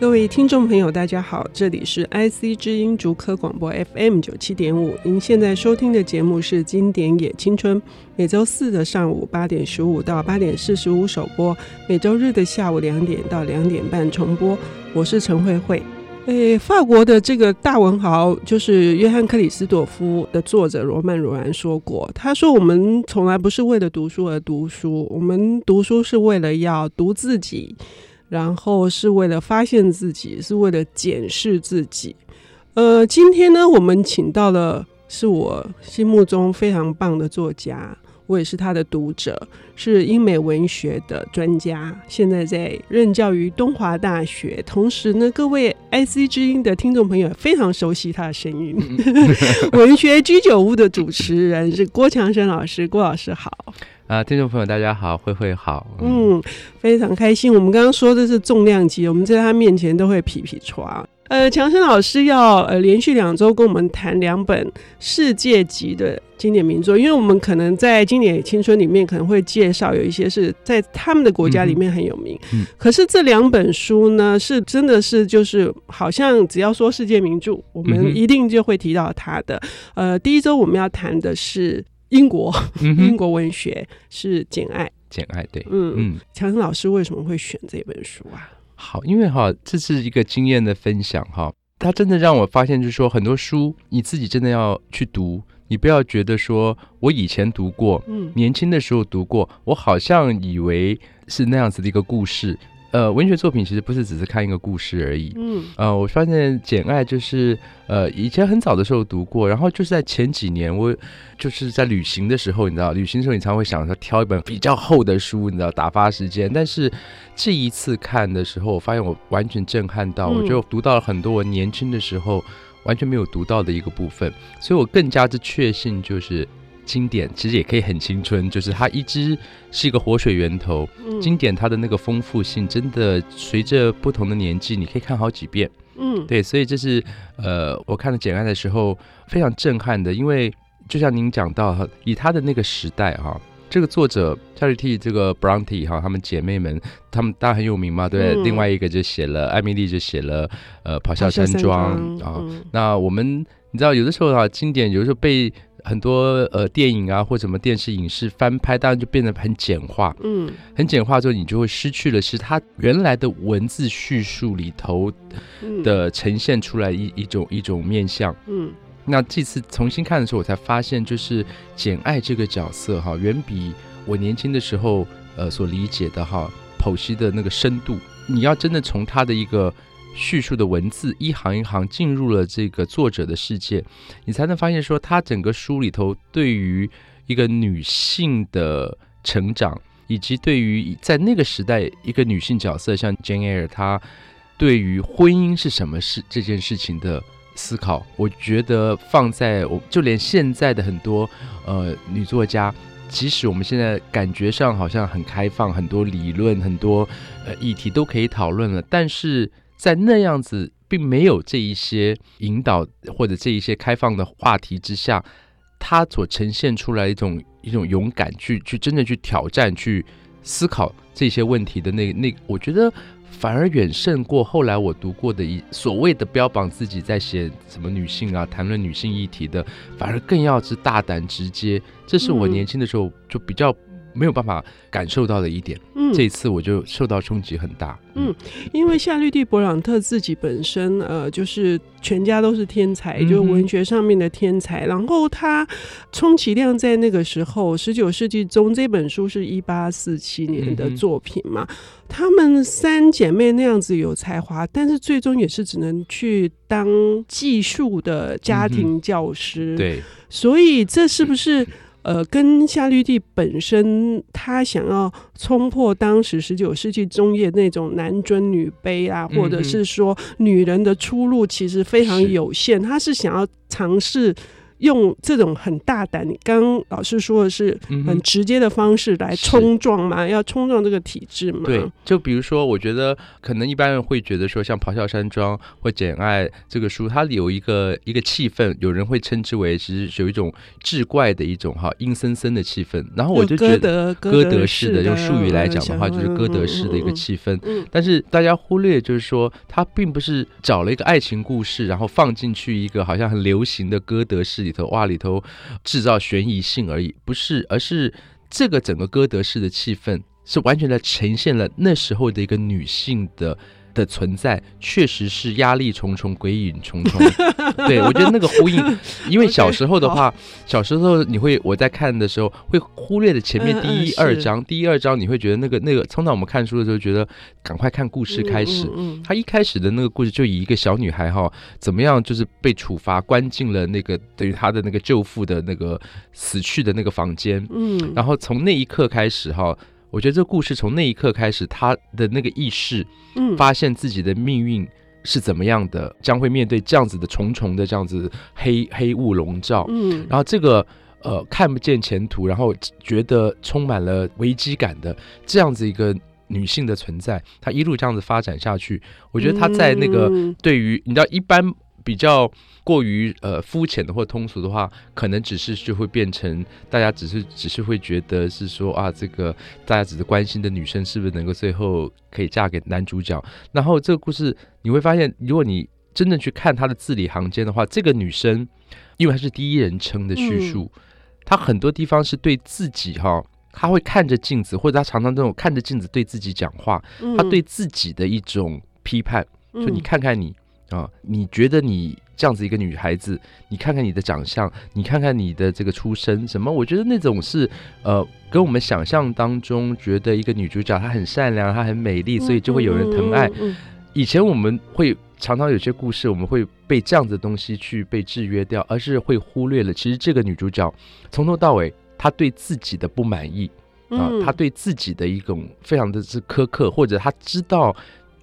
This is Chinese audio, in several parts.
各位听众朋友，大家好，这里是 IC 之音竹科广播 FM 九七点五。您现在收听的节目是《经典也青春》，每周四的上午八点十五到八点四十五首播，每周日的下午两点到两点半重播。我是陈慧慧。诶，法国的这个大文豪就是约翰克里斯朵夫的作者罗曼·罗兰说过，他说：“我们从来不是为了读书而读书，我们读书是为了要读自己。”然后是为了发现自己，是为了检视自己。呃，今天呢，我们请到了是我心目中非常棒的作家，我也是他的读者，是英美文学的专家，现在在任教于东华大学。同时呢，各位 IC 之音的听众朋友非常熟悉他的声音，文学居酒屋的主持人是郭强生老师，郭老师好。啊，听众朋友，大家好，慧慧好，嗯，非常开心。我们刚刚说的是重量级，我们在他面前都会皮皮剉。呃，强生老师要呃连续两周跟我们谈两本世界级的经典名作，因为我们可能在经典青春里面可能会介绍有一些是在他们的国家里面很有名，嗯嗯、可是这两本书呢，是真的是就是好像只要说世界名著，我们一定就会提到他的。呃，第一周我们要谈的是。英国，英国文学是《简爱》，《简爱》对，嗯嗯，强生老师为什么会选这本书啊？好，因为哈，这是一个经验的分享哈，它真的让我发现，就是说很多书你自己真的要去读，你不要觉得说我以前读过，嗯，年轻的时候读过，我好像以为是那样子的一个故事。呃，文学作品其实不是只是看一个故事而已。嗯，呃，我发现《简爱》就是呃，以前很早的时候读过，然后就是在前几年，我就是在旅行的时候，你知道，旅行的时候你常会想说挑一本比较厚的书，你知道，打发时间。但是这一次看的时候，我发现我完全震撼到，我就读到了很多我年轻的时候完全没有读到的一个部分，所以我更加之确信就是。经典其实也可以很青春，就是它一直是一个活水源头。嗯、经典它的那个丰富性，真的随着不同的年纪，你可以看好几遍。嗯，对，所以这是呃，我看了《简爱》的时候非常震撼的，因为就像您讲到，以他的那个时代哈，这个作者夏绿蒂这个 Bronte 哈，她们姐妹们，她们当然很有名嘛，对。嗯、另外一个就写了艾米丽，就写了呃《咆哮山庄》啊。那我们你知道，有的时候啊，经典有的时候被。很多呃电影啊或者什么电视影视翻拍，当然就变得很简化，嗯，很简化之后，你就会失去了是它原来的文字叙述里头的呈现出来一一种一种面相，嗯，那这次重新看的时候，我才发现就是简爱这个角色哈，远比我年轻的时候呃所理解的哈剖析的那个深度，你要真的从他的一个。叙述的文字一行一行进入了这个作者的世界，你才能发现说，他整个书里头对于一个女性的成长，以及对于在那个时代一个女性角色，像 Jane Eyre，她对于婚姻是什么事这件事情的思考，我觉得放在我就连现在的很多呃女作家，即使我们现在感觉上好像很开放，很多理论，很多呃议题都可以讨论了，但是。在那样子并没有这一些引导或者这一些开放的话题之下，他所呈现出来一种一种勇敢去去真的去挑战去思考这些问题的那那，我觉得反而远胜过后来我读过的一所谓的标榜自己在写什么女性啊，谈论女性议题的，反而更要之大胆直接。这是我年轻的时候就比较。没有办法感受到的一点，嗯，这一次我就受到冲击很大，嗯，嗯，因为夏绿蒂·勃朗特自己本身，呃，就是全家都是天才，嗯、就是文学上面的天才，然后他充其量在那个时候，十九世纪中，这本书是一八四七年的作品嘛，嗯、他们三姐妹那样子有才华，但是最终也是只能去当技术的家庭教师，嗯、对，所以这是不是？呃，跟夏绿蒂本身，他想要冲破当时十九世纪中叶那种男尊女卑啊，或者是说女人的出路其实非常有限，他是想要尝试用这种很大胆，你刚刚老师说的是很直接的方式来冲撞嘛，要冲撞这个体制嘛？对，就比如说，我觉得可能一般人会觉得说，像《咆哮山庄》或《简爱》这个书，它有一个一个气氛，有人会称之为其实有一种志怪的一种哈阴森森的气氛。然后我就觉得歌德式的，用术语来讲的话，就是歌德式的一个气氛。但是大家忽略就是说，他并不是找了一个爱情故事，然后放进去一个好像很流行的歌德式里头，哇，里头制造悬疑性而已，不是，而是这个整个歌德式的气氛是完全的呈现了那时候的一个女性的。的存在确实是压力重重、鬼影重重。对，我觉得那个呼应，因为小时候的话，小时候你会我在看的时候会忽略的前面第一 二章，第一二章你会觉得那个那个，通常我们看书的时候觉得赶快看故事开始。他一开始的那个故事就以一个小女孩哈，怎么样就是被处罚关进了那个等于她的那个舅父的那个死去的那个房间。嗯，然后从那一刻开始哈。我觉得这个故事从那一刻开始，他的那个意识，嗯，发现自己的命运是怎么样的，将会面对这样子的重重的这样子黑黑雾笼罩，嗯，然后这个呃看不见前途，然后觉得充满了危机感的这样子一个女性的存在，她一路这样子发展下去，我觉得她在那个对于你知道一般。比较过于呃肤浅的或通俗的话，可能只是就会变成大家只是只是会觉得是说啊，这个大家只是关心的女生是不是能够最后可以嫁给男主角？然后这个故事你会发现，如果你真的去看她的字里行间的话，这个女生因为她是第一人称的叙述，嗯、她很多地方是对自己哈，她会看着镜子，或者她常常这种看着镜子对自己讲话，她对自己的一种批判，就你看看你。啊，你觉得你这样子一个女孩子，你看看你的长相，你看看你的这个出身，什么？我觉得那种是呃，跟我们想象当中觉得一个女主角她很善良，她很美丽，所以就会有人疼爱。以前我们会常常有些故事，我们会被这样子的东西去被制约掉，而是会忽略了，其实这个女主角从头到尾，她对自己的不满意啊，她对自己的一种非常的是苛刻，或者她知道。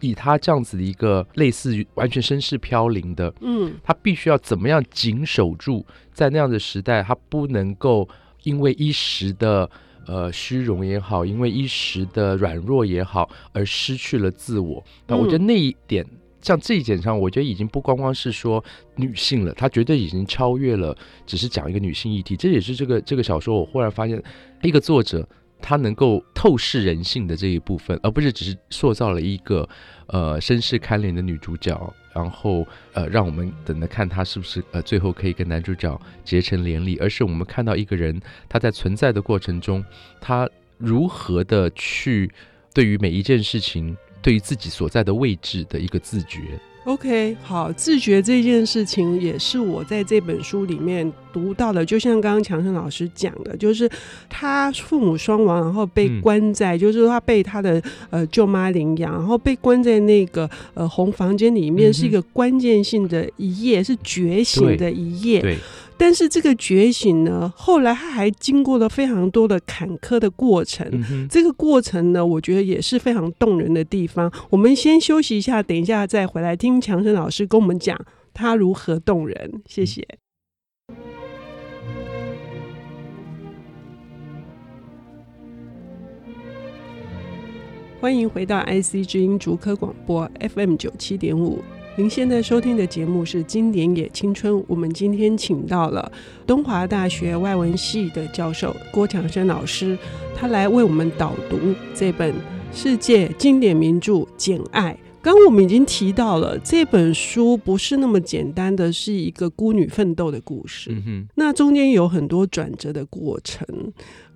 以他这样子的一个类似于完全身世飘零的，嗯，他必须要怎么样紧守住，在那样的时代，他不能够因为一时的呃虚荣也好，因为一时的软弱也好，而失去了自我。那我觉得那一点，像这一点上，我觉得已经不光光是说女性了，她绝对已经超越了，只是讲一个女性议题。这也是这个这个小说，我忽然发现一个作者。他能够透视人性的这一部分，而不是只是塑造了一个呃身世堪怜的女主角，然后呃让我们等着看她是不是呃最后可以跟男主角结成连理，而是我们看到一个人他在存在的过程中，他如何的去对于每一件事情，对于自己所在的位置的一个自觉。OK，好，自觉这件事情也是我在这本书里面读到的。就像刚刚强生老师讲的，就是他父母双亡，然后被关在，嗯、就是他被他的呃舅妈领养，然后被关在那个呃红房间里面，是一个关键性的一页，是觉醒的一页。对。但是这个觉醒呢，后来他还经过了非常多的坎坷的过程。这个过程呢，我觉得也是非常动人的地方。我们先休息一下，等一下再回来听强生老师跟我们讲他如何动人。谢谢。嗯、欢迎回到 IC 之音竹科广播 FM 九七点五。您现在收听的节目是《经典也青春》，我们今天请到了东华大学外文系的教授郭强生老师，他来为我们导读这本世界经典名著《简爱》。刚刚我们已经提到了，这本书不是那么简单的是一个孤女奋斗的故事，嗯哼，那中间有很多转折的过程，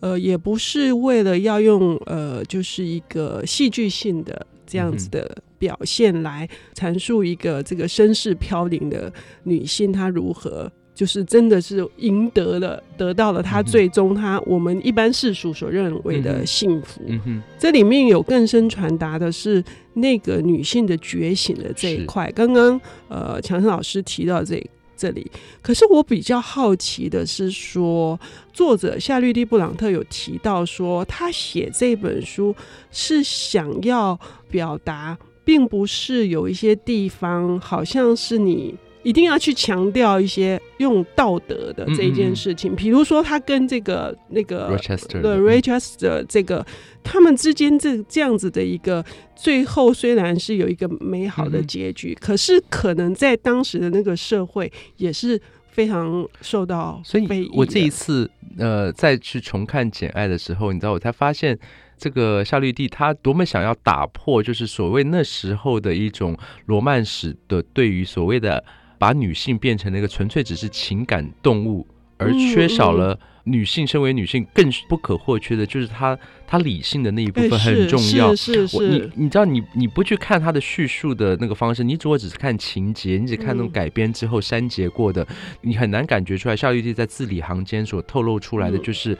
呃，也不是为了要用呃，就是一个戏剧性的这样子的。表现来阐述一个这个身世飘零的女性，她如何就是真的是赢得了，得到了她最终她我们一般世俗所认为的幸福。嗯哼，这里面有更深传达的是那个女性的觉醒的这一块。刚刚呃，强生老师提到这这里，可是我比较好奇的是说，作者夏绿蒂·布朗特有提到说，他写这本书是想要表达。并不是有一些地方好像是你一定要去强调一些用道德的这一件事情，比、嗯嗯、如说他跟这个那个 Rochester 的 Rochester 这个他们之间这这样子的一个最后虽然是有一个美好的结局，嗯、可是可能在当时的那个社会也是非常受到。所以我这一次呃再去重看《简爱》的时候，你知道我才发现。这个夏绿蒂她多么想要打破，就是所谓那时候的一种罗曼史的对于所谓的把女性变成了一个纯粹只是情感动物，而缺少了女性身为女性更不可或缺的，就是她她理性的那一部分很重要。是是是，你你知道你你不去看她的叙述的那个方式，你如果只是看情节，你只看那种改编之后删节过的，你很难感觉出来夏绿蒂在字里行间所透露出来的就是。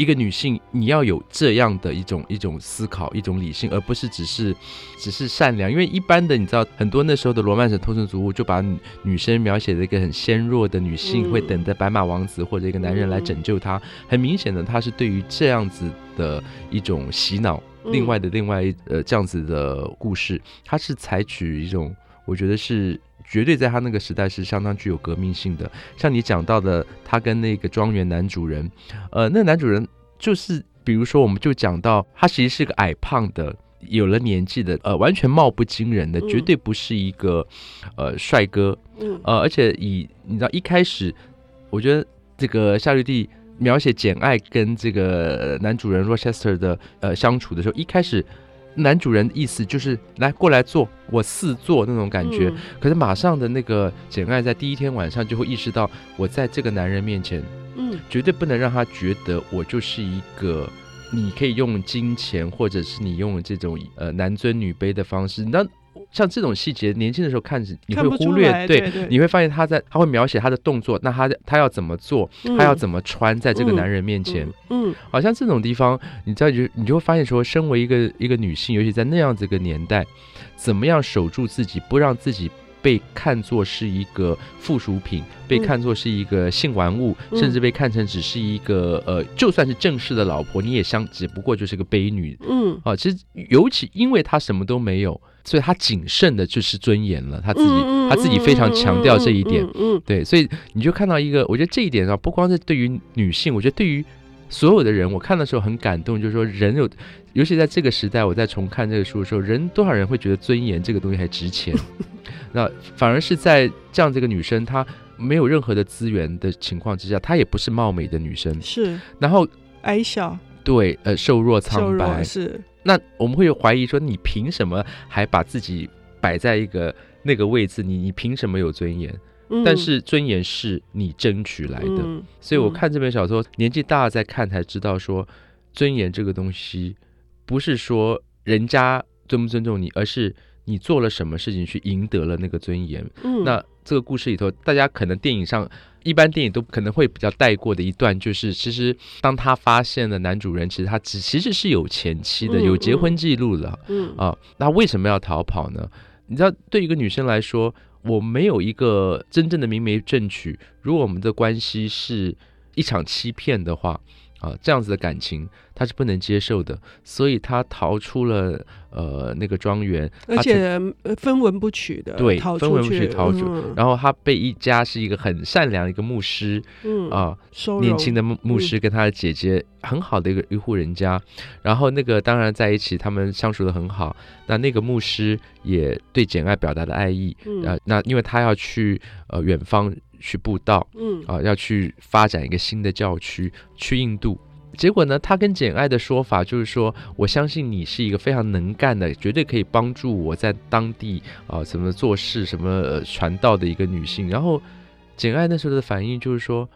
一个女性，你要有这样的一种一种思考，一种理性，而不是只是只是善良。因为一般的，你知道，很多那时候的罗曼史通俗读物就把女，生描写的一个很纤弱的女性，会等着白马王子或者一个男人来拯救她。很明显的，她是对于这样子的一种洗脑。另外的另外呃这样子的故事，她是采取一种，我觉得是。绝对在他那个时代是相当具有革命性的。像你讲到的，他跟那个庄园男主人，呃，那男主人就是，比如说，我们就讲到，他其实是个矮胖的，有了年纪的，呃，完全貌不惊人的，绝对不是一个呃帅哥。呃，而且以你知道一开始，我觉得这个夏绿蒂描写简爱跟这个男主人 Rochester 的呃相处的时候，一开始。男主人的意思就是来过来坐，我四坐那种感觉。嗯、可是马上的那个简爱在第一天晚上就会意识到，我在这个男人面前，嗯，绝对不能让他觉得我就是一个你可以用金钱或者是你用这种呃男尊女卑的方式，那。像这种细节，年轻的时候看着你会忽略，对，对，对，你会发现他在他会描写他的动作，那他他要怎么做，嗯、他要怎么穿，在这个男人面前，嗯，嗯嗯。好像这种地方，你知道就你就会发现说，身为一个一个女性，尤其在那样子一个年代，怎么样守住自己，不让自己被看作是一个附属品，被看作是一个性玩物，嗯、甚至被看成只是一个呃，就算是正式的老婆，你也相只不过就是个悲女，嗯，啊，其实尤其因为她什么都没有。所以他谨慎的就是尊严了，他自己他自己非常强调这一点，对，所以你就看到一个，我觉得这一点上不光是对于女性，我觉得对于所有的人，我看的时候很感动，就是说人有，尤其在这个时代，我在重看这个书的时候，人多少人会觉得尊严这个东西还值钱，那反而是在这样这个女生，她没有任何的资源的情况之下，她也不是貌美的女生，是，然后矮小，对，呃，瘦弱苍白，是。那我们会怀疑说，你凭什么还把自己摆在一个那个位置？你你凭什么有尊严？嗯、但是尊严是你争取来的。嗯、所以我看这本小说，嗯、年纪大了再看才知道说，尊严这个东西不是说人家尊不尊重你，而是你做了什么事情去赢得了那个尊严。嗯、那这个故事里头，大家可能电影上。一般电影都可能会比较带过的一段，就是其实当他发现了男主人其实他只其实是有前妻的，有结婚记录了，嗯啊，那为什么要逃跑呢？你知道，对一个女生来说，我没有一个真正的明媒正娶，如果我们的关系是一场欺骗的话。啊，这样子的感情他是不能接受的，所以他逃出了呃那个庄园，而且分文不取的，对，分文不取逃出，嗯、然后他被一家是一个很善良的一个牧师，嗯啊，年轻的牧牧师跟他的姐姐很好的一个一户人家，嗯、然后那个当然在一起，他们相处的很好，那那个牧师也对简爱表达了爱意，嗯、啊，那因为他要去呃远方。去布道，嗯啊，要去发展一个新的教区，去印度。结果呢，他跟简爱的说法就是说，我相信你是一个非常能干的，绝对可以帮助我在当地啊，怎么做事，什么传道的一个女性。然后简爱那时候的反应就是说，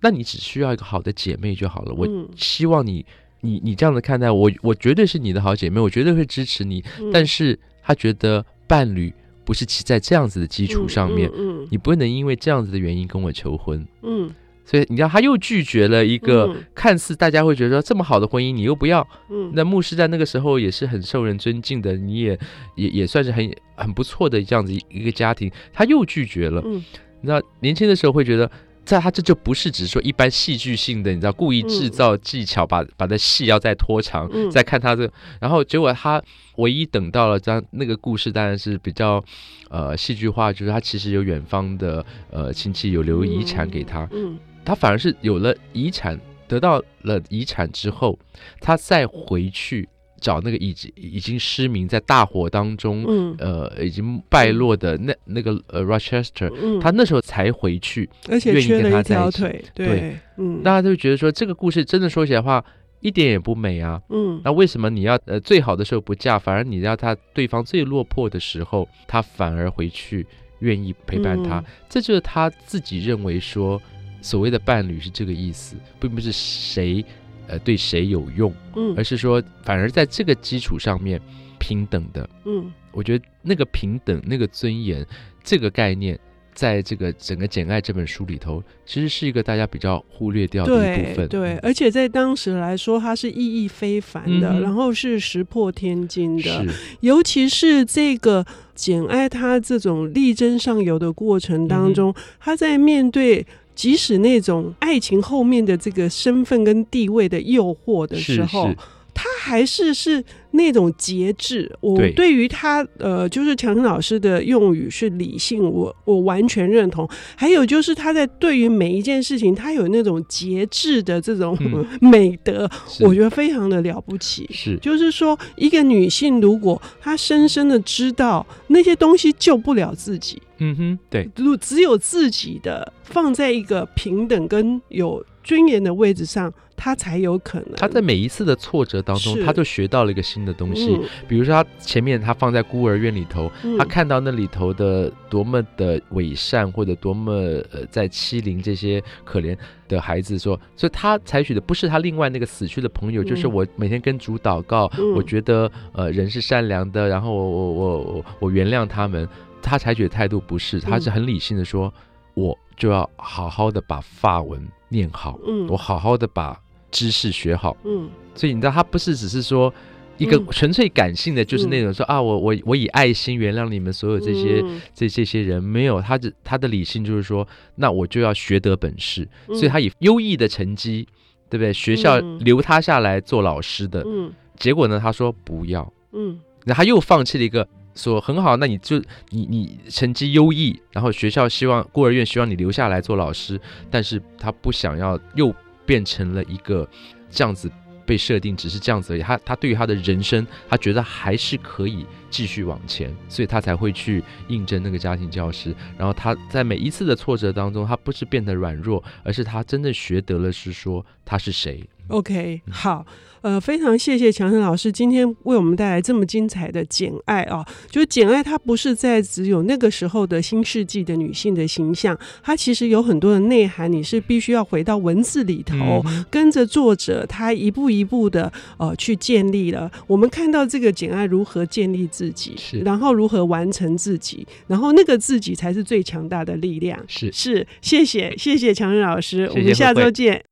那你只需要一个好的姐妹就好了。我希望你，你你这样子看待我，我绝对是你的好姐妹，我绝对会支持你。但是他觉得伴侣。不是骑在这样子的基础上面，嗯嗯。嗯、你不能因为这样子的原因跟我求婚，嗯，所以你知道他又拒绝了一个看似大家会觉得说这么好的婚姻，你又不要，嗯，那牧师在那个时候也是很受人尊敬的，你也也也算是很很不错的这样子一个家庭，他又拒绝了，嗯，你知道年轻的时候会觉得在他这就不是只是说一般戏剧性的，你知道，故意制造技巧，把把那戏要再拖长，嗯、再看他这个，然后结果他唯一等到了这样那个故事，当然是比较呃戏剧化，就是他其实有远方的呃亲戚有留遗产给他，嗯，他反而是有了遗产，得到了遗产之后，他再回去。找那个已经已经失明在大火当中，嗯、呃，已经败落的那那个呃，Rochester，、嗯、他那时候才回去，而且愿意跟他在一起。对，对。嗯，大家都觉得说这个故事真的说起来的话一点也不美啊，嗯，那为什么你要呃最好的时候不嫁，反而你要他对方最落魄的时候，他反而回去愿意陪伴他？嗯、这就是他自己认为说所谓的伴侣是这个意思，并不是谁。呃，对谁有用？嗯，而是说，反而在这个基础上面平等的。嗯，我觉得那个平等、那个尊严这个概念，在这个整个《简爱》这本书里头，其实是一个大家比较忽略掉的一部分。对，对，而且在当时来说，它是意义非凡的，嗯、然后是石破天惊的。是尤其是这个简爱，他这种力争上游的过程当中，他、嗯、在面对。即使那种爱情后面的这个身份跟地位的诱惑的时候，是是他还是是。那种节制，我对于他呃，就是强生老师的用语是理性，我我完全认同。还有就是他在对于每一件事情，他有那种节制的这种 美德，嗯、我觉得非常的了不起。是，就是说，一个女性如果她深深的知道那些东西救不了自己，嗯哼，对，如只有自己的放在一个平等跟有尊严的位置上，他才有可能。他在每一次的挫折当中，他就学到了一个新的东西，嗯、比如说他前面他放在孤儿院里头，嗯、他看到那里头的多么的伪善，或者多么呃在欺凌这些可怜的孩子说，说所以他采取的不是他另外那个死去的朋友，嗯、就是我每天跟主祷告，嗯、我觉得呃人是善良的，然后我我我我我原谅他们，他采取的态度不是，他是很理性的说，嗯、我就要好好的把法文念好，嗯，我好好的把知识学好，嗯，所以你知道他不是只是说。一个纯粹感性的，就是那种说、嗯、啊，我我我以爱心原谅你们所有这些、嗯、这这些人，没有他的他的理性就是说，那我就要学得本事，嗯、所以他以优异的成绩，对不对？学校留他下来做老师的，嗯、结果呢，他说不要，嗯，然后他又放弃了一个，说很好，那你就你你成绩优异，然后学校希望孤儿院希望你留下来做老师，但是他不想要，又变成了一个这样子。被设定只是这样子而已，他他对于他的人生，他觉得还是可以继续往前，所以他才会去应征那个家庭教师。然后他在每一次的挫折当中，他不是变得软弱，而是他真的学得了是说他是谁。OK，好。呃，非常谢谢强生老师今天为我们带来这么精彩的《简爱》啊！就是《简爱》，它不是在只有那个时候的新世纪的女性的形象，它其实有很多的内涵。你是必须要回到文字里头，嗯、跟着作者，他一步一步的呃去建立了。我们看到这个简爱如何建立自己，是然后如何完成自己，然后那个自己才是最强大的力量。是是，谢谢谢谢强生老师，我们下周见。